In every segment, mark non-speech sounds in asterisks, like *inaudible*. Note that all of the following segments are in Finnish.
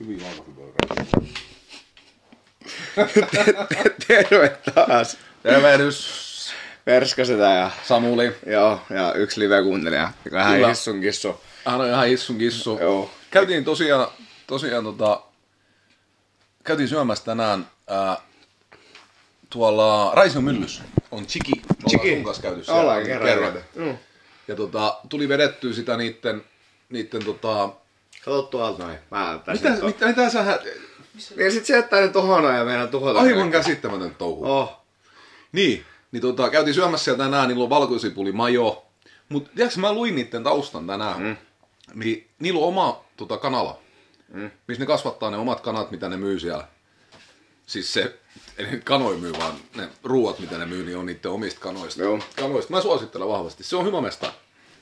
Hyvin. *laughs* Terve taas. Tervehdys, Verskaseta ja, Samuli. joo, ja yksi live-kuuntelija, joka hän Kyllä. hissun kissu. Hän on ihan hissun kissu. Joo. Käytiin tosiaan, tosiaan tota, käytiin syömässä tänään ää, tuolla Raision myllyssä. On Chiki. Me ollaan Chiki. sun kanssa käyty siellä Ollaan kerran. Mm. Ja tota, tuli vedettyä sitä niitten, niitten tota... Kato tuolta noin. Mä Mitä, mitä, mitä, mitä sä... Ja sit se jättää ne noin ja meidän tuhota. Aivan käsittämätön touhu. Oh. Niin, niin tota, käytiin syömässä siellä tänään, niillä on valkosipuli majo. Mut tiedätkö, mä luin niiden taustan tänään. Mm. Niin niillä on oma tota, kanala, mm. missä ne kasvattaa ne omat kanat, mitä ne myy siellä. Siis se, ei kanoi myy, vaan ne ruuat, mitä ne myy, niin on niiden omista kanoista. Joo. Kanoista. Mä suosittelen vahvasti. Se on hyvä mesta.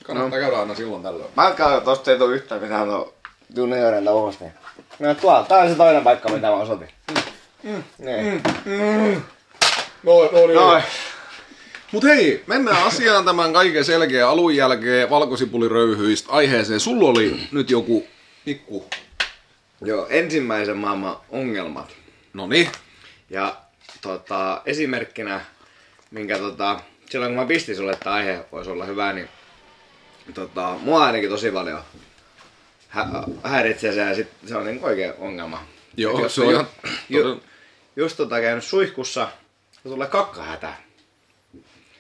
Kannattaa käydä aina silloin tällöin. Mä käyn, tosta ei tuu yhtään mitään tuo juniorin touhusta. No tuolla, tää on se toinen paikka, mitä mä osoitin. Mm. Niin. No, no niin. Noin. Mut hei, mennään asiaan tämän kaiken selkeä alun jälkeen valkosipuliröyhyistä aiheeseen. Sulla oli nyt joku pikku... Joo, ensimmäisen maailman ongelmat. No niin. Ja tota, esimerkkinä, minkä tota, silloin kun mä pistin sulle, että aihe voisi olla hyvä, niin tota, mua ainakin tosi paljon hä- häiritsee se ja sit se on niin oikein ongelma. Joo, Et jos se on ju- ihan... ju- just tota käynyt suihkussa ja tulee kakkahätä,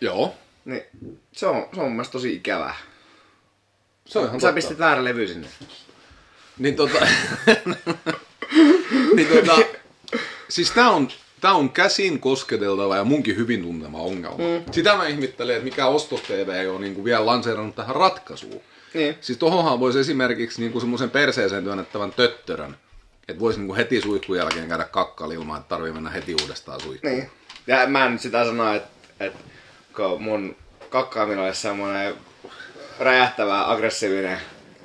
Joo. niin se on, se on mun mielestä tosi ikävää. Se on ihan Sä totta. pistit väärä levy sinne. Niin tota... *laughs* niin tota... Siis tää on, tää on käsin kosketeltava ja munkin hyvin tuntema ongelma. Mm. Sitä mä ihmettelen, että mikä Ostos TV on niinku vielä lanseerannut tähän ratkaisuun. Niin. Siis tohonhan voisi esimerkiksi niinku semmoisen perseeseen työnnettävän töttörön, että voisi niinku heti suihkun jälkeen käydä kakkalla ilman, että tarvii mennä heti uudestaan suihkuun. Niin. Ja mä en nyt sitä sano, että, että kun mun kakkaaminen olisi semmoinen räjähtävä, aggressiivinen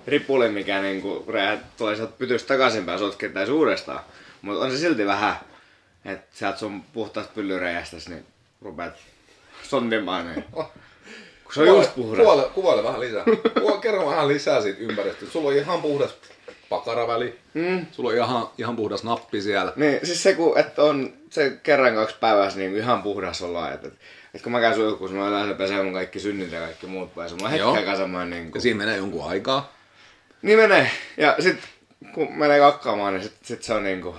ripuli, mikä niinku räjäht, tulee sieltä pytystä takaisinpäin sotkettaisi uudestaan. Mutta on se silti vähän, että sieltä sun puhtaasta pyllyräjästäs, niin rupeat sondimaan. Niin. *laughs* Kun se on just puhdas. Kuvaile, kuvaile vähän lisää. Kuva- Kerro vähän lisää siitä ympäristöstä. Sulla on ihan puhdas pakaraväli. Mm. Sulla on ihan, ihan puhdas nappi siellä. Niin, siis se, kun, että on se kerran kaksi päivässä niin ihan puhdas olla. Että, että, että kun mä käyn suihkussa, mä yleensä pesen mun kaikki synnit ja kaikki muut on Joo. hetken kasamaan niin Ja kuin... siinä menee jonkun aikaa. Niin menee. Ja sit kun menee kakkaamaan, niin sit, sit se on niinku...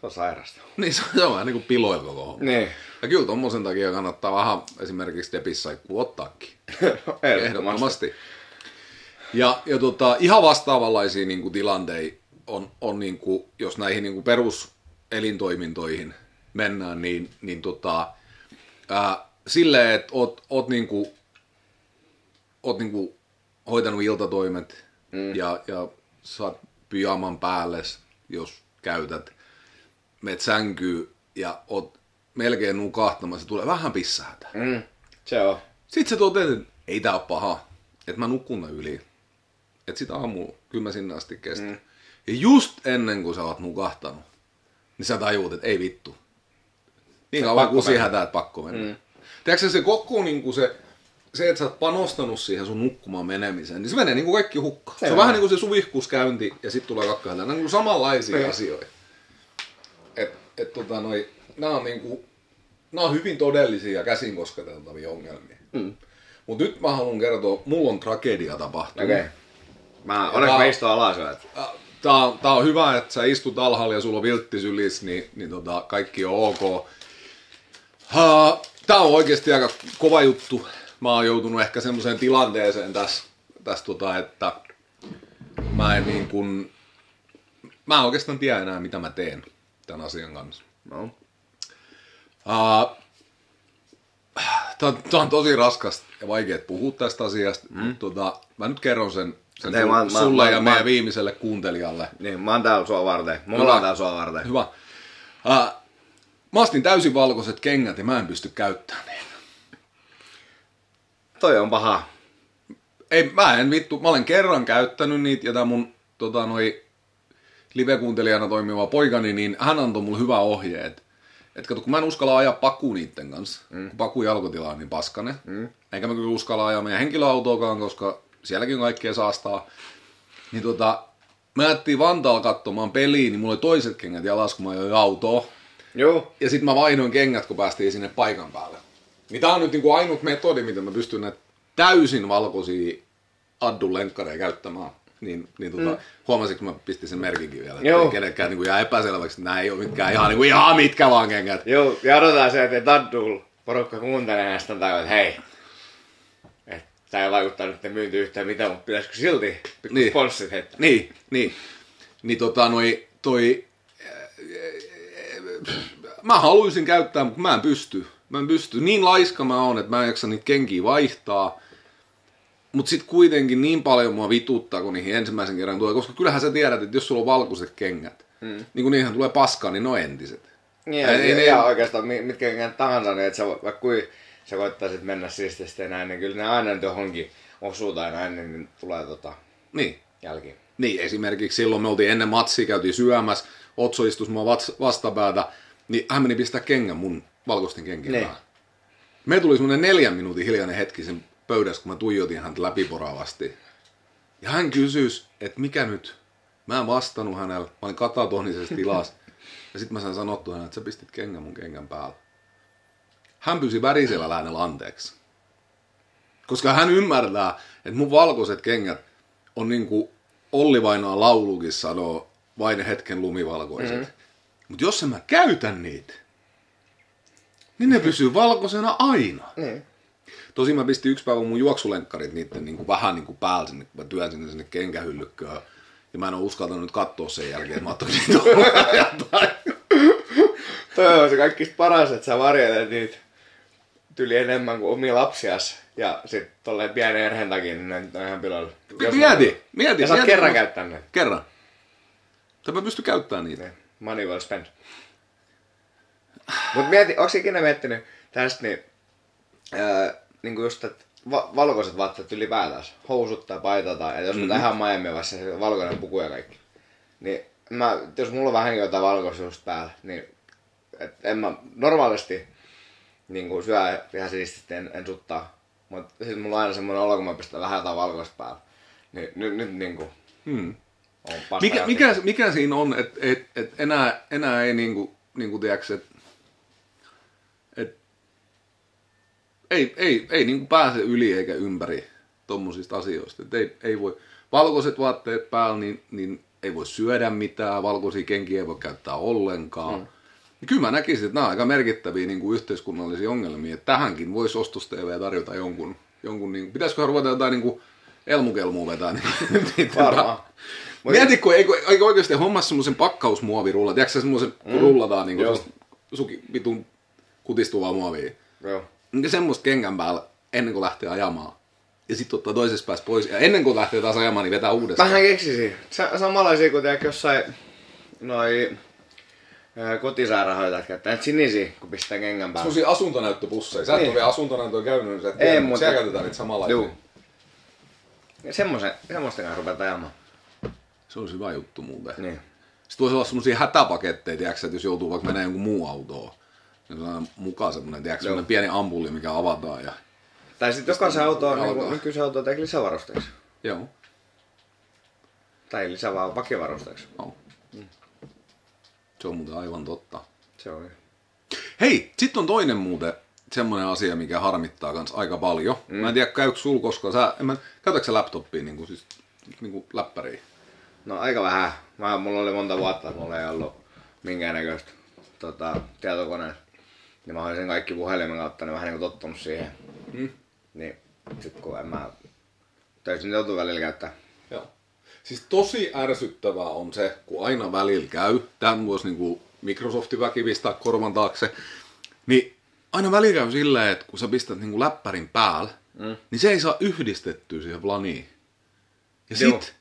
Se on sairasta. *laughs* Niin se on, se on vähän niin kuin piloilla koko homma. Niin. Ja kyllä tommosen takia kannattaa vähän esimerkiksi depissaikkuu ottaakin. *laughs* Ehdottomasti. Ehdottomasti. Ja, ja tota, ihan vastaavanlaisia niin kuin tilanteita on, on niin kuin, jos näihin niin kuin peruselintoimintoihin mennään, niin, niin tota, ää, silleen, että oot, oot, niin kuin, oot niin kuin hoitanut iltatoimet mm. ja, ja saat pyjaman päälle, jos käytät, meet sänkyyn ja oot melkein nukahtamassa, tulee vähän pissähätä. Mm. Se on. Sitten se toteaa, että ei tää ole paha, että mä nukun yli. Että sitä aamulla kyllä mä sinne asti kestän. Mm. Ja just ennen kuin sä oot nukahtanut, niin sä tajuut, että ei vittu. Niin kauan kuin siihen mennä. hätää, että pakko mennä. Mm. Tiedätkö se koko niin kuin se, se, että sä oot panostanut siihen sun nukkumaan menemiseen, niin se menee niin kuin kaikki hukkaan. Se, Se on vähän niin kuin se suihkuskäynti ja sitten tulee kakkahätä. Nämä on niin kuin samanlaisia Niin. asioita. Et, tota, noi, nämä, on niin kuin, nämä on hyvin todellisia ja käsin kosketeltavia ongelmia. Mm. Mutta nyt mä haluan kertoa, mulla on tragedia tapahtunut. Okei. Okay. Mä, onneksi mä istun alas että... Tää, on- tää on hyvä, että sä istut alhaalla ja sulla on viltti sylis, niin, niin tota, kaikki on ok. Uh, tää on oikeasti aika kova juttu. Mä oon joutunut ehkä semmoiseen tilanteeseen tässä, tässä tota, että mä en niin kun, mä en oikeastaan tiedä enää mitä mä teen tämän asian kanssa. No. Uh, Tämä on tosi raskasta ja vaikea puhua tästä asiasta, mm. mutta tota, mä nyt kerron sen, sen Ei, sul- mä- mä- sulle mä- ja mä- meidän viimeiselle kuuntelijalle. Niin, mä oon täällä sua varten. Mulla Hyvä. on täällä sua varten. Hyvä. Uh, mä ostin täysin valkoiset kengät ja mä en pysty käyttämään niitä. Toi on paha. Ei, mä en vittu, mä olen kerran käyttänyt niitä ja tää mun tota, noi, live-kuuntelijana toimiva poikani, niin hän antoi mulle hyvä ohje, että et kato, kun mä en uskalla ajaa paku niitten kanssa, mm. kun paku jalkotila on niin paskane, mm. eikä mä kyllä uskalla ajaa meidän henkilöautoakaan, koska sielläkin on kaikkea saastaa, niin tota, mä Mä jättiin Vantaalla katsomaan peliin, niin mulla oli toiset kengät jalas, kun mä ajoin autoa. Joo. Ja sitten mä vaihdoin kengät, kun päästiin sinne paikan päälle. Niin tää on nyt niinku ainut metodi, miten mä pystyn näitä täysin valkoisia addun lenkkareja käyttämään. Niin, niin tota, mm. huomasinko mä pistin sen merkinkin vielä, että kenenkään niinku jää epäselväksi, että nämä ei ole mitkään ihan, niinku, ihan mitkä vaan kengät. Joo, ja odotetaan se, että Taddul porukka kuuntelee tajua, että hei, että tää ei vaikuttaa nyt myynti yhtään mitään, mutta pitäisikö silti Niin. sponssit heittää? Niin, niin. Niin tota noi, toi, mä haluaisin käyttää, mutta mä en pysty. Mä en pysty. Niin laiska mä oon, että mä en jaksa niitä kenkiä vaihtaa. Mutta sitten kuitenkin niin paljon mua vituttaa, kun niihin ensimmäisen kerran tulee. Koska kyllähän sä tiedät, että jos sulla on valkoiset kengät, mm. niin kun niihin tulee paskaa, niin ne on entiset. Niin, Ei, ei, ihan oikeastaan mi- mitkä kengät tahansa, niin että sä, vaikka kui sä koittaisit mennä siististi ja näin, niin kyllä ne aina nyt johonkin osuu tai näin, niin, tulee tota Niin. jälki. Niin, esimerkiksi silloin me oltiin ennen matsia, käytiin syömässä, Otso istus mua vastapäätä, niin hän meni pistää kengän mun valkoisten kenkien Niin. Me tuli semmoinen neljän minuutin hiljainen hetki sen pöydässä, kun mä tuijotin häntä läpiporavasti. Ja hän kysyi, että mikä nyt? Mä en vastannut hänelle, mä olin katatonisessa tilassa. Ja sitten mä sain sanottua hänelle, että sä pistit kengän mun kengän päällä. Hän pyysi värisellä läänellä anteeksi. Koska hän ymmärtää, että mun valkoiset kengät on niin kuin Olli Vainaa laulukin sanoo, vain hetken lumivalkoiset. Mm. Mutta jos en mä käytän niitä, niin ne pysyy valkoisena aina. Niin. Tosin mä pistin yksi päivä mun juoksulenkkarit niiden niin kuin vähän niin kuin päällä sinne, kun mä työnsin ne sinne kenkähyllykköön. Ja mä en ole uskaltanut nyt katsoa sen jälkeen, että mä oon niitä jotain. Toi on se kaikista paras, että sä varjelet niitä tyli enemmän kuin omia lapsias. Ja sit tolleen pienen erhen takia, niin ne on ihan piloilla. Jos- Mieti, mieti. Ja sä oot kerran kun- käyttänyt ne. Kerran. Tai mä pystyn käyttämään niitä. Niin. Money well spent. Mut mieti, onks ikinä miettinyt tästä niin, ää, niin kuin just, että va- valkoiset vaatteet ylipäätään, housut tai paita tai, että jos Mm-hmm. mm. tähän Miami vasta se valkoinen puku ja kaikki. Niin mä, jos mulla on vähänkin jotain valkoista just päällä, niin et en mä normaalisti niin kuin syö ihan siististi, en, en suttaa. Mutta sitten mulla on aina semmoinen olo, kun mä pistän vähän jotain valkoista päällä. Niin nyt, nyt niin kuin Hmm. on Mikä, mikä, mikä siinä on, että et, et enää, enää ei niinku, niinku tiedätkö, että ei, ei, ei niinku pääse yli eikä ympäri tommosista asioista. Et ei, ei voi, valkoiset vaatteet päällä, niin, niin ei voi syödä mitään, valkoisia kenkiä ei voi käyttää ollenkaan. Mm. Kyllä mä näkisin, että nämä on aika merkittäviä niin kuin yhteiskunnallisia ongelmia. Että tähänkin voisi Ostos TV tarjota jonkun, jonkun niin, pitäisikö ruveta jotain niin kuin elmukelmua vetää. *laughs* Niin, Varmaan. Mieti, kun eikö, eikö oikeasti hommassa semmoisen pakkausmuovirullan, tiedätkö semmoisen, kun Mm. rullataan niin kuin suki, vitun kutistuvaa muovia. Joo. Niin semmoista kengän päällä ennen kuin lähtee ajamaan. Ja sitten ottaa toisessa päässä pois. Ja ennen kuin lähtee taas ajamaan, niin vetää uudestaan. Vähän keksisin. Sa- samanlaisia kuin tiedätkö jossain noi kotisairaanhoitajat käyttää näitä sinisiä, kun pistää kengän päälle. Semmoisia asuntonäyttöpusseja. Sä et Niin. ole vielä asuntonäyttöä käynyt, niin sä et Ei, tiedä, mutta mutta- siellä käytetään niitä samanlaisia. Juu. Ja semmoisen, semmoisten kanssa rupeat ajamaan. Se olisi hyvä juttu muuten. Niin. Sitten voisi olla semmoisia hätäpaketteja, tiedätkö, että jos joutuu vaikka menemään jonkun muu autoon. Niin on mukaan semmoinen, tiedätkö, semmoinen pieni ampulli, mikä avataan. Ja... Tai sitten jokaisen autoon, niin Alkaa. kuin nykyisen auto teki lisävarusteeksi. Joo. Tai lisävaa vakivarusteeksi. Joo. Se on muuten aivan totta. Se on. Hei, sitten on toinen muuten semmoinen asia, mikä harmittaa kans aika paljon. Mm. Mä en tiedä, käykö sul koskaan, sä, en mä, käytätkö sä laptopia, niin kuin, siis, niin kuin läppäriä? No aika vähän. Mä, mulla oli monta vuotta, mulla ei ollut minkäännäköistä tota, tietokoneen. Niin mä olisin kaikki puhelimen kautta niin vähän niin kuin tottunut siihen. Mm. Niin sit kun en mä täysin joutuu välillä käyttää. Joo. Siis tosi ärsyttävää on se, kun aina välillä käy, tämän voisi niin Microsoftin väki pistää korvan taakse, niin aina välillä käy silleen, että kun sä pistät niin kuin läppärin päällä, mm. niin se ei saa yhdistettyä siihen planiin. Ja Joo. sit,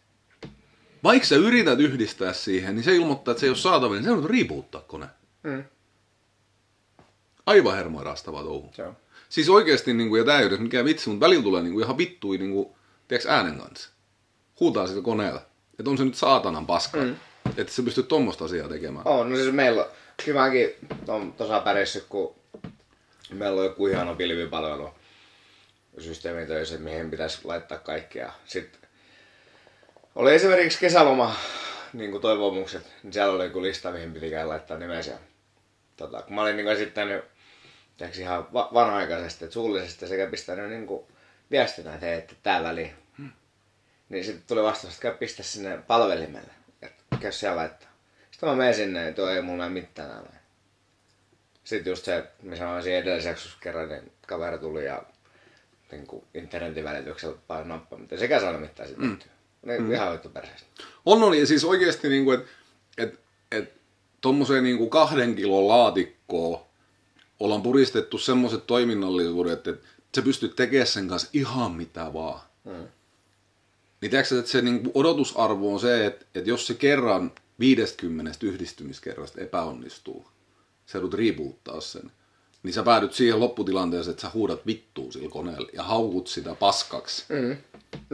vaikka sä yrität yhdistää siihen, niin se ilmoittaa, että se ei ole saatavilla, niin se on reboottaa kone. Mm. Aivan hermoirastava touhu. Se on. Siis oikeasti, niin kuin, ja tää ei ole mikään vitsi, mutta välillä tulee niin kuin, ihan vittui niin kuin, tiedätkö, äänen kanssa. Huutaa sitä koneella. Että on se nyt saatanan paska. Mm. Että sä pystyt tuommoista asiaa tekemään. On, no siis meillä, kyllä mäkin on tuossa pärjässyt, kun meillä on joku ihana pilvipalvelu systeemi töissä, mihin pitäisi laittaa kaikkea. Sitten oli esimerkiksi kesäloma niin kuin toivomukset, niin siellä oli joku lista, mihin piti käydä laittaa nimesiä. Tota, kun mä olin niin kuin esittänyt tiedätkö, ihan va- vanha-aikaisesti, että suullisesti sekä pistänyt niin kuin viestinä, että hei, että tää väli. Hmm. Niin sitten tuli vastaus, että käy pistä sinne palvelimelle. Että käy siellä laittaa. Sitten mä menen sinne, että joo, ei mulla mitään näin. Sitten just se, missä mä olisin edelliseksi kerran, niin kaveri tuli ja niin kuin internetin välityksellä painoi nappa, mutta ei sekään saanut mitään siitä mm. Ne mm. ihan vittu perseestä. On, ja siis oikeasti niin kuin, että et, et, tommoseen niin kuin kahden kilon laatikkoon ollaan puristettu semmoiset toiminnallisuudet, että sä pystyt tekemään sen kanssa ihan mitä vaan. Mm. Niin tiedätkö, että se niin odotusarvo on se, että, että jos se kerran 50 yhdistymiskerrasta epäonnistuu, sä joudut riipuuttaa sen, niin sä päädyt siihen lopputilanteeseen, että sä huudat vittuun sillä koneella ja haukut sitä paskaksi. Mm.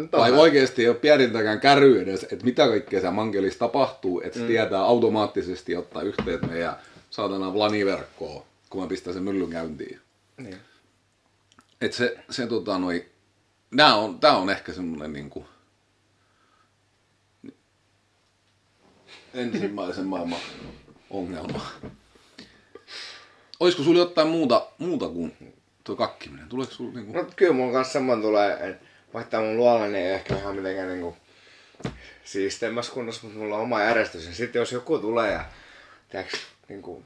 Tai oikeasti ei ole pienintäkään käry edes, että mitä kaikkea se mankelissa tapahtuu, että se mm. tietää automaattisesti ottaa yhteyt meidän saatana Vlaniverkkoon, kun mä pistän sen myllyn käyntiin. Niin. Että se, se tota noi, nää on, tää on ehkä semmonen niinku, ensimmäisen maailman ongelma. Olisiko sulla jotain muuta, muuta kuin tuo kakkiminen? Tuleeko sulla niinku... No kyllä mun kanssa semmoinen tulee, että vaikka mun luola niin ei ehkä ihan mitenkään niinku siisteimmässä kunnossa, mutta mulla on oma järjestys. Ja sitten jos joku tulee ja tiiäks, niinku,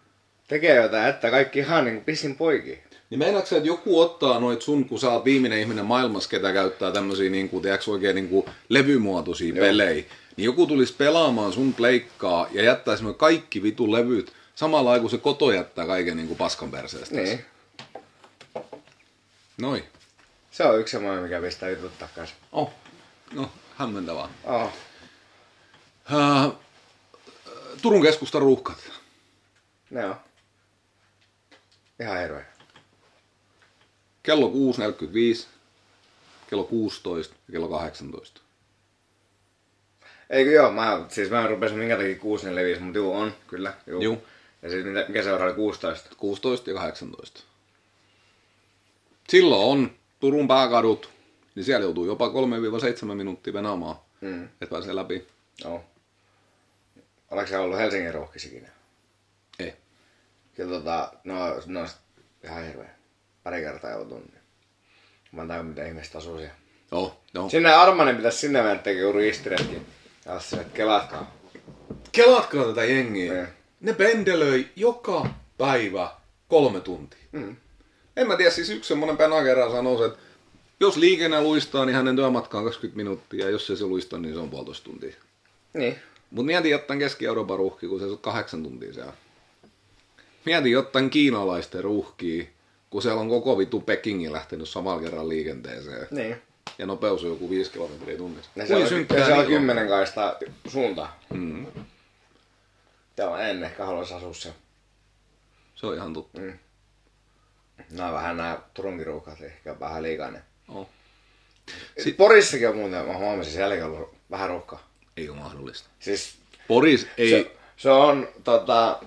tekee jotain, että kaikki ihan niinku pissin poikin. Niin meinaatko että joku ottaa noit sun, kun sä oot viimeinen ihminen maailmassa, ketä käyttää tämmöisiä niin kuin, tiedätkö, oikein niin kuin levymuotoisia Joo. pelejä, niin joku tulisi pelaamaan sun pleikkaa ja jättäisi noin kaikki vitu levyt samalla aikaa, kun se koto jättää kaiken niin kuin paskan perseestä. Niin. Noi. Se on yksi semmoinen, mikä pistää jutut takaisin. Oh. No, hämmentävää. Oh. Uh, Turun keskustan ruuhkat. Ne on. Ihan hirveä. Kello 6.45, kello 16 ja kello 18. Eikö joo, mä, siis mä rupesin minkä takia 645, mutta juu on, kyllä. Juu. Juu. Ja siis mikä, mikä seura oli 16? 16 ja 18. Silloin on Turun pääkadut, niin siellä joutuu jopa 3-7 minuuttia venaamaan, mm. että pääsee läpi. Joo. Oletko se ollut Helsingin ruuhkisikin? Kyllä tota, no, no ihan hirveä. Pari kertaa joutunut. Niin. Mä en tajua, miten ihmiset asuu siellä. Joo, joo. Sinne Armanen pitäisi sinne mennä tekemään juuri istiretkin. Ja sinne, että kelatkaa. Kelatkaa tätä jengiä. Ne, ne pendelöi joka päivä kolme tuntia. Mm. En mä tiedä, siis yksi semmonen penakera sanoo, että jos liikenne luistaa, niin hänen työmatka on 20 minuuttia, ja jos ei se luista, niin se on puolitoista tuntia. Niin. Mut mieti jotain Keski-Euroopan ruuhki, kun se on kahdeksan tuntia siellä. Mieti jotain kiinalaisten ruuhkia, kun siellä on koko vitu Pekingin lähtenyt samalla kerran liikenteeseen. Niin. Ja nopeus on joku 5 kilometriä tunnissa. Ja se on, ja se on kymmenen kaista suunta. Mm. Joo, en ehkä haluaisi asua siellä. Se on ihan totta. Mm. No vähän nämä Turunkin ruuhkat, ehkä vähän liikaa ne. Oh. Sit... Porissakin on muuten, mä huomasin, siellä ollut vähän ruuhkaa. Ei ole mahdollista. Siis Poris ei... Se, se on tota...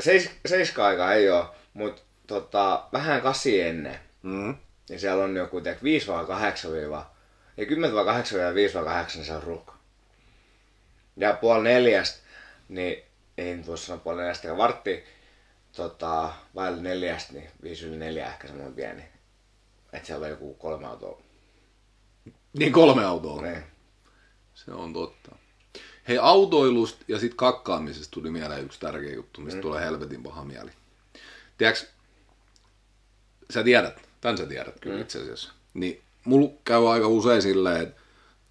Seis, seiska aika ei ole, mutta tota, vähän kasi ennen. Mm. Niin siellä on joku tiedä, 5 vai 8 viiva, ei 10 vai 8 vai 5 vai 8, niin se on ruuhka. Ja puoli neljästä, niin ei nyt voi sanoa puoli neljästä, vartti tota, vaille neljästä, niin viisi yli neljä ehkä semmoinen pieni. Että siellä on joku kolme autoa. Niin kolme autoa. Niin. Se on totta. Hei, autoilusta ja sitten kakkaamisesta tuli mieleen yksi tärkeä juttu, mistä mm. tulee helvetin paha mieli. Tiedätkö, sä tiedät, tämän sä tiedät kyllä mm. itse asiassa. Niin mulla käy aika usein silleen, että,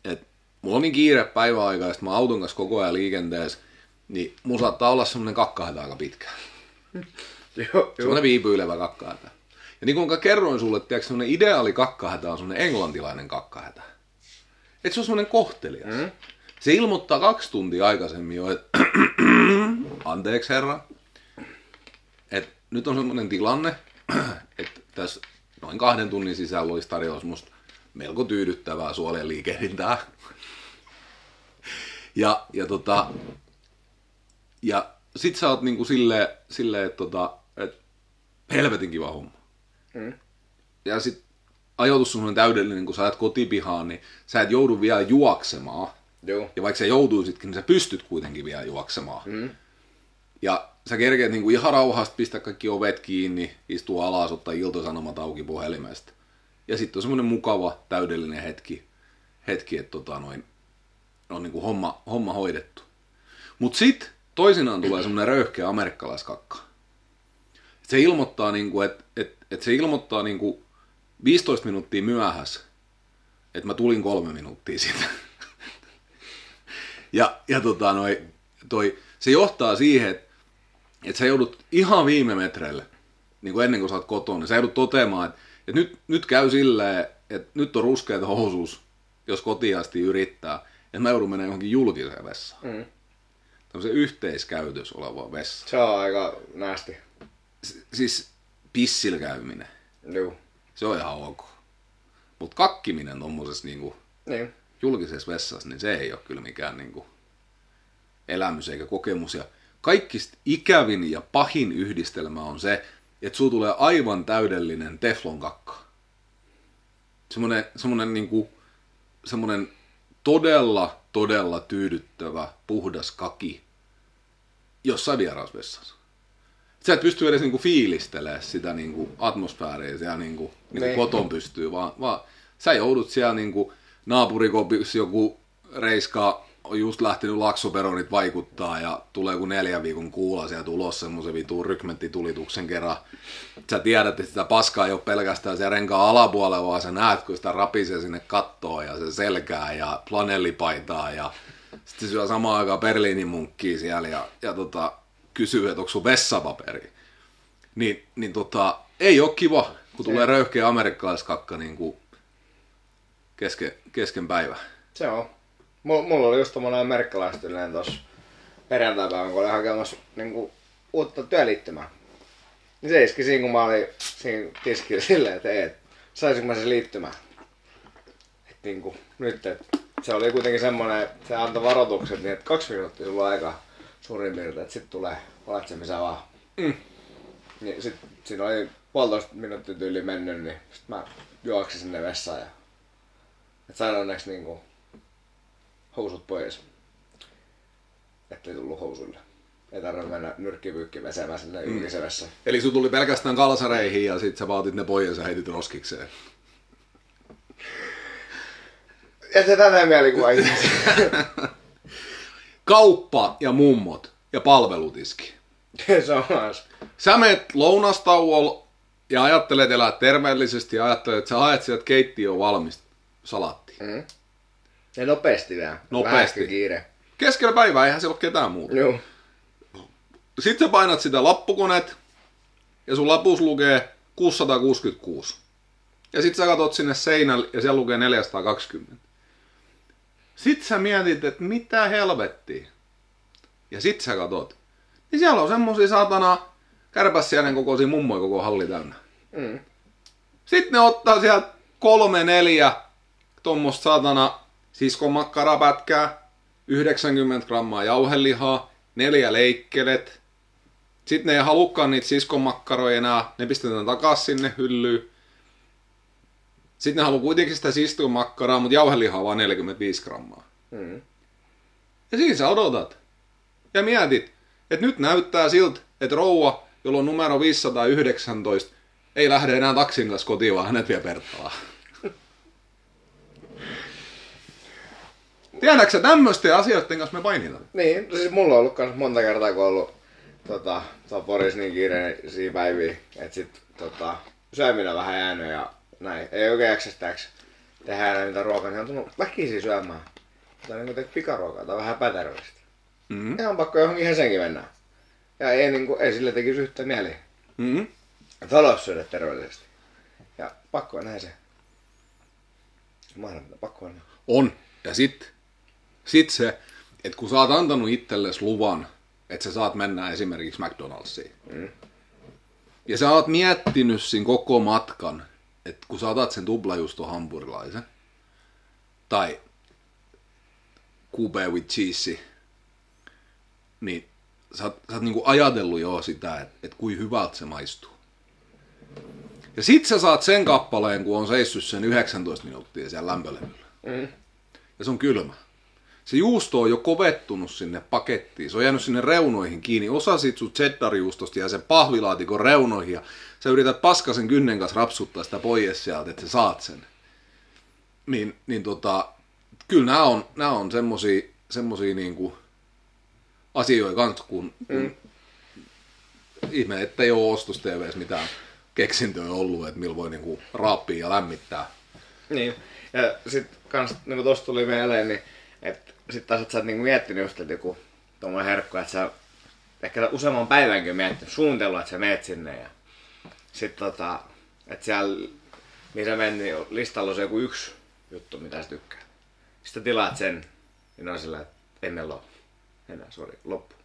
että mulla on niin kiire päiväaikaista, mä auton kanssa koko ajan liikenteessä, niin mulla saattaa olla semmoinen kakkahätä aika pitkä. *laughs* Joo, semmoinen viipyilevä kakkahätä. Ja niin kuin kerroin sulle, että semmoinen ideaali kakkahätä on semmoinen englantilainen kakkahätä. Että se on semmoinen kohtelias. Mm. Se ilmoittaa kaksi tuntia aikaisemmin jo, että *clears throat* anteeksi herra, että nyt on semmoinen tilanne, *clears throat* että tässä noin kahden tunnin sisällä olisi tarjous musta melko tyydyttävää suolien liikehdintää. *laughs* ja, ja, tota, ja sit sä oot niinku silleen, sille, että tota, et helvetin kiva homma. Mm. Ja sit ajoitus on täydellinen, kun sä et kotipihaan, niin sä et joudu vielä juoksemaan Joo. Ja vaikka sä joutuisitkin, niin sä pystyt kuitenkin vielä juoksemaan. Mm. Ja sä kerkeet niinku ihan rauhasta pistää kaikki ovet kiinni, istua alas, ottaa iltasanomat auki puhelimesta. Ja sitten on semmoinen mukava, täydellinen hetki, hetki että tota noin, on niinku homma, homma hoidettu. Mut sit toisinaan tulee semmoinen röyhkeä amerikkalaiskakka. Se ilmoittaa, niinku, että et, et se ilmoittaa niinku 15 minuuttia myöhässä, että mä tulin kolme minuuttia siitä. Ja ja tota, noi, toi, se johtaa siihen, että et sä joudut ihan viime metreille, niin kuin ennen kuin sä oot kotona, niin sä joudut toteamaan, että, että nyt, nyt käy silleen, että nyt on ruskeat housuus, jos kotiasti yrittää, että mä joudun menemään johonkin julkiseen vessaan. Mm. Tämmöisen yhteiskäytös oleva vessa. Se on aika nästi. S- siis pissillä käyminen. Joo. Se on ihan ok. Mutta kakkiminen tommosessa niinku Niin. Julkisessa vessassa, niin se ei ole kyllä mikään niinku elämys eikä kokemus. Ja kaikista ikävin ja pahin yhdistelmä on se, että sulla tulee aivan täydellinen teflon kakka. Semmoinen, semmoinen, niinku, semmoinen todella, todella tyydyttävä, puhdas kaki jossain vierasvessassa. Sä et pysty edes niinku fiilistelemään sitä niinku atmosfääriä siellä niinku, niinku Niin. koton pystyy, vaan, vaan sä joudut siellä niinku naapurikopissa joku reiska on just lähtenyt laksoperonit vaikuttaa ja tulee joku neljän viikon kuula sieltä ulos semmoisen vitun rykmenttitulituksen kerran. Sä tiedät, että sitä paskaa ei ole pelkästään siellä renkaan alapuolella, vaan sä näet, kun sitä rapisee sinne kattoon ja se selkää ja flanellipaitaa ja sitten se syö samaan aikaan Berliinin munkkiin siellä ja, ja tota, kysyy, että onko sun vessapaperi. Niin, niin tota, ei ole kiva, kun tulee röyhkeä amerikkalaiskakka niin kuin kesken, kesken päivä. Se on. Mulla, mulla oli just tommonen amerikkalaistyylinen tossa perjantaipäivän, kun olin hakemassa niinku, uutta työliittymää. Niin se iski siinä, kun mä olin siinä tiskillä silleen, että ei, et, saisinko mä se liittymään. Et niinku, nyt, et, se oli kuitenkin semmonen, että se antoi varoitukset niin, että kaksi minuuttia sulla on aika suurin piirtein, että sit tulee valetsemissä vaan. Mm. Niin sit siinä oli puolitoista minuuttia tyyli mennyt, niin sit mä juoksin sinne vessaan ja et sain onneksi niinku housut pois. Ettei tullut housuille. Ei tarvinnut mennä nyrkkipyykki vesemään sinne julkisen vessaan. Eli sun tuli pelkästään kalsareihin ja sit sä vaatit ne pois ja heitit roskikseen. Ja se tätä mielikuva. *laughs* Kauppa ja mummot ja palvelutiski. *laughs* se on myös. Sä meet lounastauolla ja ajattelet elää terveellisesti ja ajattelet, että sä haet sieltä keittiöön valmista salattia. Mm. Ja nopeasti. Nopeasti. Vähän ehkä kiire. Keskellä päivää eihän siellä ole ketään muuta. Joo. Sitten sä painat sitä lappukoneet ja sun lapus lukee 666. Ja sit sä katot sinne seinälle ja siellä lukee 420. Sit sä mietit, että mitä helvettiä. Ja sit sä katot. Niin siellä on semmosia satana kärpäsiäinen kokoisia mummoja koko halli täynnä. Mm. Sitten ne ottaa sieltä kolme, neljä tuommoista satana siskon makkarapätkää, 90 grammaa jauhelihaa, neljä leikkelet. Sitten ne ei halukkaan niitä siskon makkaroja enää, ne pistetään takaisin sinne hyllyyn. Sitten ne haluaa kuitenkin sitä siskon makkaraa, mutta jauhelihaa vaan 45 grammaa. Mm. Ja siinä sä odotat. Ja mietit, että nyt näyttää siltä, että rouva, jolla on numero 519, ei lähde enää taksin kanssa kotiin, vaan hänet vie Perttaan. Tiedätkö sä tämmöisten asioiden kanssa me painitaan? Niin, siis mulla on ollut kans monta kertaa, kun on ollut tota, Porissa niin kiireisiä päiviä, että sit tota, syöminen on vähän jäänyt ja näin. Ei oikein sitä tehdä enää niitä ruokaa, niin on tullut väkisin syömään. Tai niin kuin pikaruokaa tai vähän epäterveellistä. Mm-hmm. Ihan pakko johonkin Helsinkiin mennä. Ja ei, niin kuin, ei sille tekisi yhtä mieli. Mm-hmm. Haluaisi syödä terveellisesti. Ja pakko on näin se. Mahdollista, pakko on. On. Ja sit, sit se, että kun sä oot antanut itsellesi luvan, että sä saat mennä esimerkiksi McDonald'siin. Mm. Ja sä oot miettinyt siinä koko matkan, että kun sä otat sen tuplajuusto hampurilaisen, tai kube with cheese, niin sä oot, sä oot niinku ajatellut jo sitä, että, että kuin hyvältä se maistuu. Ja sit sä saat sen kappaleen, kun on seissyt sen 19 minuuttia siellä lämpölevyllä. Mm. Ja se on kylmä. Se juusto on jo kovettunut sinne pakettiin. Se on jäänyt sinne reunoihin kiinni. Osa siitä sun cheddar-juustosta ja sen pahvilaatikon reunoihin. Ja sä yrität paskasen kynnen kanssa rapsuttaa sitä pois sieltä, että sä saat sen. Niin, niin tota, kyllä nämä on, nämä on semmosia, semmosia niinku asioita kanssa, kun, kun mm. ihme, että ei ole ostos TVssä mitään keksintöä ollut, että millä voi niinku raappia ja lämmittää. Niin. Ja sitten kans, niin tosta tuli mieleen, niin että sit taas, että sä oot niinku miettinyt just, että joku tuommoinen herkku, että sä ehkä useamman päivänkin miettinyt, suunnitellut, että sä meet sinne ja sit tota, että siellä, missä menet, niin listalla on se joku yksi juttu, mitä sä tykkää. Sitten tilaat sen, niin on sillä, että meillä ole enää, sori, loppu.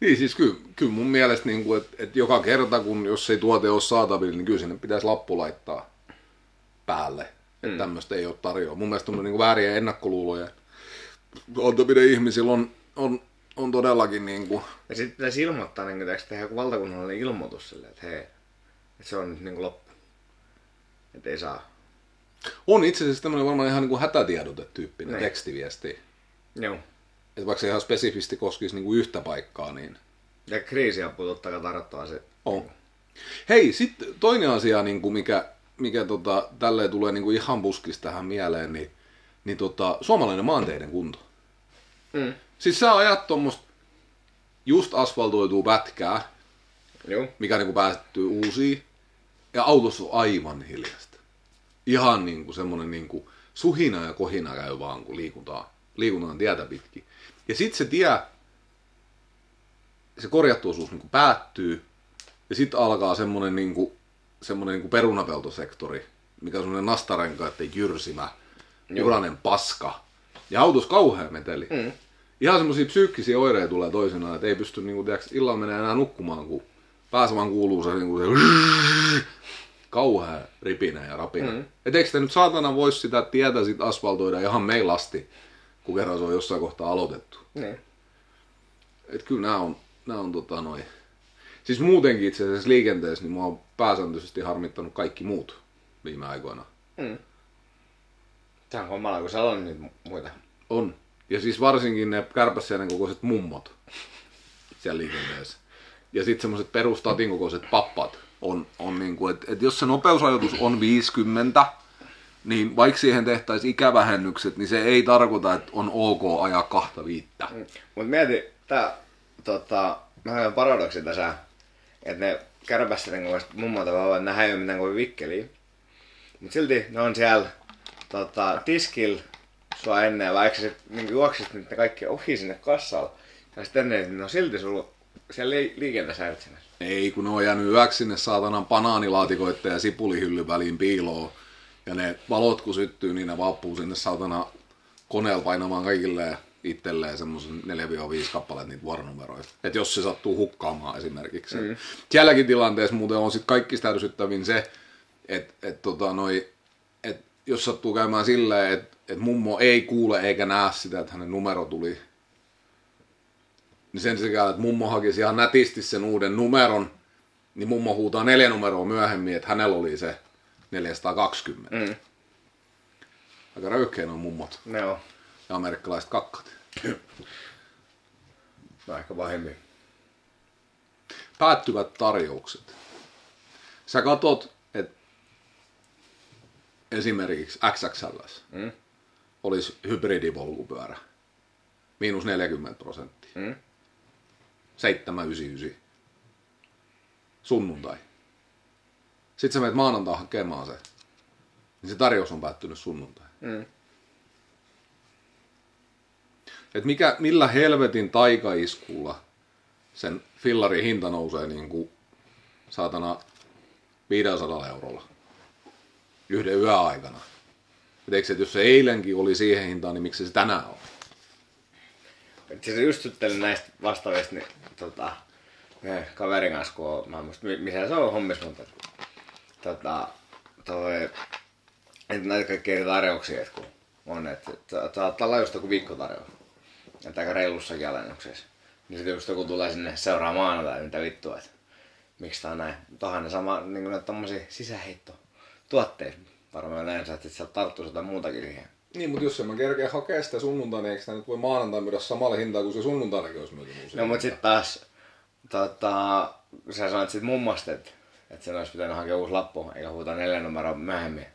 Niin siis kyllä, kyllä mun mielestä, niin kuin, että, että joka kerta, kun jos ei tuote ole saatavilla, niin kyllä sinne pitäisi lappu laittaa päälle. Että mm. tämmöistä ei ole tarjoa. Mun mielestä niin vääriä ennakkoluuloja. Antaminen ihmisillä on, on, on todellakin niin kuin... Ja sitten pitäisi ilmoittaa, niin kuin, tehdä joku valtakunnallinen ilmoitus sille, että hei, että se on nyt niin kuin loppu. Että ei saa. On itse asiassa tämmöinen varmaan ihan niin kuin hätätiedotetyyppinen niin. tekstiviesti. Joo. Että vaikka se ihan spesifisti koskisi niin kuin yhtä paikkaa, niin... Ja kriisiapu totta kai tarkoittaa se. On. Hei, sitten toinen asia, niin kuin mikä, mikä tota, tälleen tulee niin kuin ihan puskista tähän mieleen, niin, niin tota, suomalainen maanteiden kunto. Mm. Siis sä ajat tuommoista just asfaltoituu pätkää, Joo. mikä niin kuin päättyy uusiin, ja autossa on aivan hiljasta. Ihan niin kuin semmoinen niin kuin suhina ja kohina käy vaan, kun liikutaan, liikutaan tietä pitkin. Ja sitten se tie, se korjattu osuus niin kuin päättyy, ja sitten alkaa semmoinen niin kuin, semmoinen niin kuin perunapeltosektori, mikä on semmoinen nastarenkaiden jyrsimä, juranen paska. Ja autos kauhean meteli. Mm. Ihan semmoisia psyykkisiä oireita tulee toisinaan, että ei pysty niin kuin, tiiäks, illalla menee enää nukkumaan, kun päässä vaan kuuluu se, niin kuin se *laughs* kauhea ripinä ja rapina. Mm. Et eikö te nyt saatana voisi sitä tietä sit asfaltoida ihan meillä asti, kun kerran se on jossain kohtaa aloitettu. Niin. Et kyllä nämä on, nämä on tota noin. Siis muutenkin itse asiassa liikenteessä, niin mua on pääsääntöisesti harmittanut kaikki muut viime aikoina. Mm. Tämä on hommalla, kun siellä on niitä mu- muita. On. Ja siis varsinkin ne kärpäsiäinen kokoiset mummot siellä liikenteessä. Ja sitten semmoiset perustatin kokoiset pappat on, on niin kuin, että et jos se nopeusrajoitus on 50, niin vaikka siihen tehtäisiin ikävähennykset, niin se ei tarkoita, että on ok ajaa kahta viittä. Mm. Mut mieti, tää, tota, mä olen paradoksi tässä, että ne kärpässäinen kokoiset mummot vaan, ei ole mitään kovin vikkeliä. Mut silti ne on siellä tota, tiskillä sua ennen, vaikka sä niin juoksit ne kaikki ohi sinne kassalle. Ja sitten ennen, niin ne on silti sulla siellä li- liikenteessä. Ei, kun ne on jäänyt yöksi sinne saatanan banaanilaatikoiden ja sipulihyllyn väliin piiloon. Ja ne valot kun syttyy, niin ne vappuu sinne saatana koneella painamaan kaikille itselleen semmoisen 4-5 kappaleet niitä vuoronumeroita. Että jos se sattuu hukkaamaan esimerkiksi. Mm. Sielläkin tilanteessa muuten on sitten kaikista ärsyttävin se, että et tota noi, et jos sattuu käymään silleen, että et mummo ei kuule eikä näe sitä, että hänen numero tuli niin sen sijaan, että mummo hakisi ihan nätisti sen uuden numeron, niin mummo huutaa neljä numeroa myöhemmin, että hänellä oli se 420. Mm. Aika röyhkein on mummot Ne on. Ja amerikkalaiset kakkat. Ehkä vahimmin. Päättyvät tarjoukset. Sä katot, että esimerkiksi XXL Mm. olisi hybridipolkupyörä. Miinus 40 prosenttia. Mm. 799. Sunnuntai. Sitten sä menet maanantai hakemaan se. Niin se tarjous on päättynyt sunnuntai. Mm. Et mikä, millä helvetin taikaiskulla sen fillarin hinta nousee niin kuin saatana 500 eurolla yhden yöaikana. Et eikö että jos se eilenkin oli siihen hintaan, niin miksi se tänään on? Siis just näistä vastaavista, niin tota, kaverin kanssa, kun mä mi- missä se on hommissa, mutta tota, toi, että näitä kaikkia tarjouksia, että kun on, että että saattaa olla just joku viikkotarjous. Että aika reilussakin alennuksessa. Niin sitten just joku tulee sinne seuraa maanantai, mitä vittua, että miksi tää on näin. Tohan ne sama, niin kuin tommosia sisäheitto tuotteita. Varmaan näin sä, että sieltä tarttuu jotain muutakin siihen. Niin, mutta jos en mä kerkeä hakea sitä sunnuntaina, niin eikö sitä nyt voi maanantai myydä samalla hintaa kuin se sunnuntainakin olisi myyty No mut sit taas, tota, sä sanoit sit mummosta, että, että sen olisi pitänyt hakea uusi lappu, eikä huutaa neljä numeroa myöhemmin.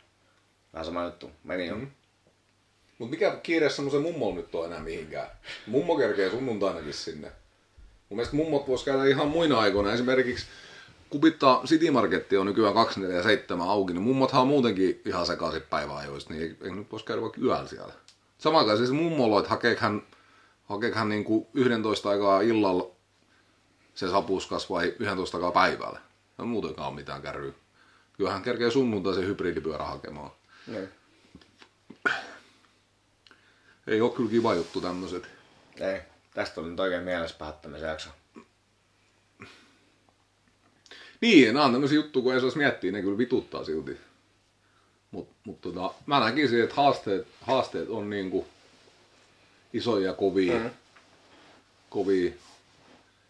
Vähän sama juttu, meni jo. Mm. Mutta mikä kiire semmoisen mummolla nyt on enää mihinkään? Mummo kerkee sunnuntainakin sinne. Mun mielestä mummot vois käydä ihan muina aikoina. Esimerkiksi Kubitta City Marketti on nykyään 247 auki, niin mummothan on muutenkin ihan sekaisin päiväajoista, niin eikö nyt voisi käydä vaikka yöllä siellä. Samaan kai siis mummolla, että hakeekohan, hakeekohan niin kuin 11 aikaa illalla se sapuskas vai 11 aikaa päivällä. Ei muutenkaan ole mitään kärryä. Kyllähän kerkee sunnuntai se hybridipyörä hakemaan. Niin. Ei ole kyllä kiva juttu tämmöiset. Ei, tästä oli nyt oikein mielessä päättämisen jakso. Niin, nämä on tämmöisiä juttuja, kun ei saisi miettiä, ne kyllä vituttaa silti. Mutta mut tota, mä näkisin, että haasteet, haasteet on niinku isoja ja kovia. Mm. kovia.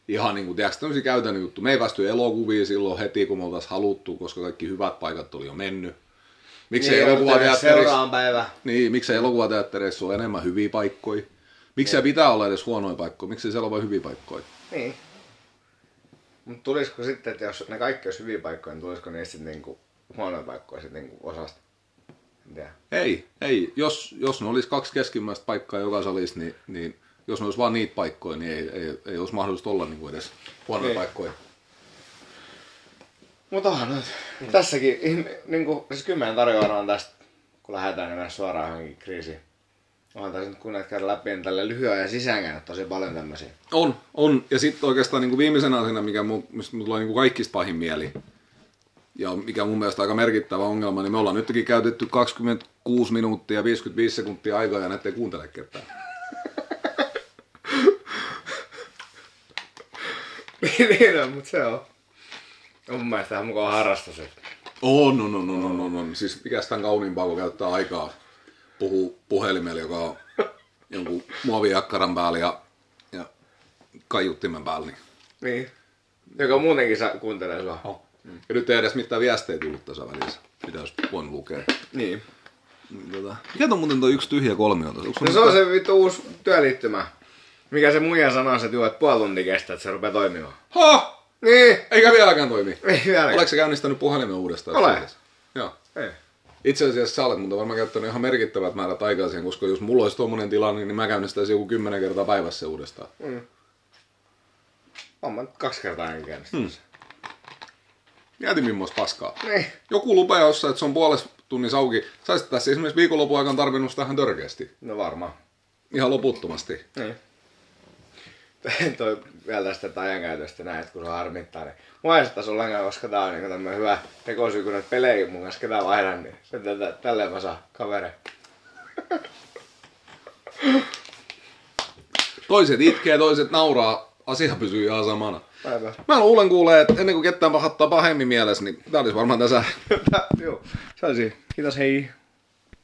Ihan niinku, tiedätkö, tämmöisiä käytännön juttuja. Me ei päästy elokuviin silloin heti, kun me oltaisiin haluttu, koska kaikki hyvät paikat oli jo mennyt. Miksei Niin, elokuvateatterissa, päivä. niin, miksei elokuvateattereissa ole enemmän hyviä paikkoja? Miksei pitää olla edes huonoja paikkoja? Miksei siellä ole vain hyviä paikkoja? Niin. Mutta tulisiko sitten, että jos ne kaikki olisi hyviä paikkoja, niin tulisiko niistä sitten niinku huonoja paikkoja sitten niinku osasta? Tiedä. Ei, ei. Jos, jos ne olisi kaksi keskimmäistä paikkaa joka salissa, niin, niin jos ne olisi vaan niitä paikkoja, niin ei, ei, ei olisi mahdollista olla niin kuin edes huonoja Ei. paikkoja. Mutta onhan nyt. Tässäkin, ihme- niinku, siis kymmenen tarjoaa varmaan tästä, kun lähdetään niin suoraan johonkin kriisiin. Onhan tässä nyt kun näitä käydä läpi, niin tällä lyhyen ja sisäänkään tosi paljon tämmöisiä. On, on. Ja sitten oikeastaan niin kuin viimeisenä asiana, mikä mun, mistä mulla tulee niin kuin kaikista pahin mieli, ja mikä on mun mielestä aika merkittävä ongelma, niin me ollaan nytkin käytetty 26 minuuttia ja 55 sekuntia aikaa ja näette kuuntele ketään. *laughs* niin on, mutta se on. On mun mielestä ihan mukava harrastus. On, on, on, on, on, on, on. Siis mikä sitä kauniimpaa, kun käyttää aikaa puhuu puhelimella, joka on jonkun muovijakkaran päällä ja, ja kaiuttimen päällä. Niin. Niin. Joka muutenkin saa, kuuntelee sua. Oh. Ja nyt ei edes mitään viestejä tullut tässä välissä, mitä olisi voinut lukea. Niin. Niin, tota... Mikä on muuten tuo yksi tyhjä kolmio tuossa? No se on se vittu uusi työliittymä. Mikä se muija sanoo, että juo, että puoli tuntia kestää, että se rupeaa toimimaan. Ha! Niin. Eikä vieläkään toimi. Ei vieläkään. Oletko sä käynnistänyt puhelimen uudestaan? Olen. Joo. Ei. Itse asiassa sä olet, mutta varmaan käyttänyt ihan merkittävät määrät aikaa siihen, koska jos mulla olisi tuommoinen tilanne, niin mä käynnistäisin joku kymmenen kertaa päivässä uudestaan. On mä nyt kaksi kertaa ainakin käynnistänyt. Hmm. Mieti millaista paskaa. Niin. Joku lupaa jossain, että se on puolessa tunnissa auki. Saisit tässä esimerkiksi viikonlopun aikana tarvinnut sitä ihan törkeästi. No varmaan. Ihan loputtomasti. Niin. *laughs* Toi vielä tästä ajankäytöstä näin, että kun se harmittaa, niin mua ei sitä ollenkaan, koska tää on niin tämmönen hyvä tekosyy, kun näitä pelejä mun kanssa ketään vaihdan, niin se tätä, tälleen mä saan kavere. *laughs* Toiset itkee, toiset nauraa. Asia pysyy ihan samana. Mä luulen kuulee, että ennen kuin ketään pahattaa pahemmin mielessä, niin tää olisi varmaan tässä *laughs* Joo, se olisi. Kiitos, hei.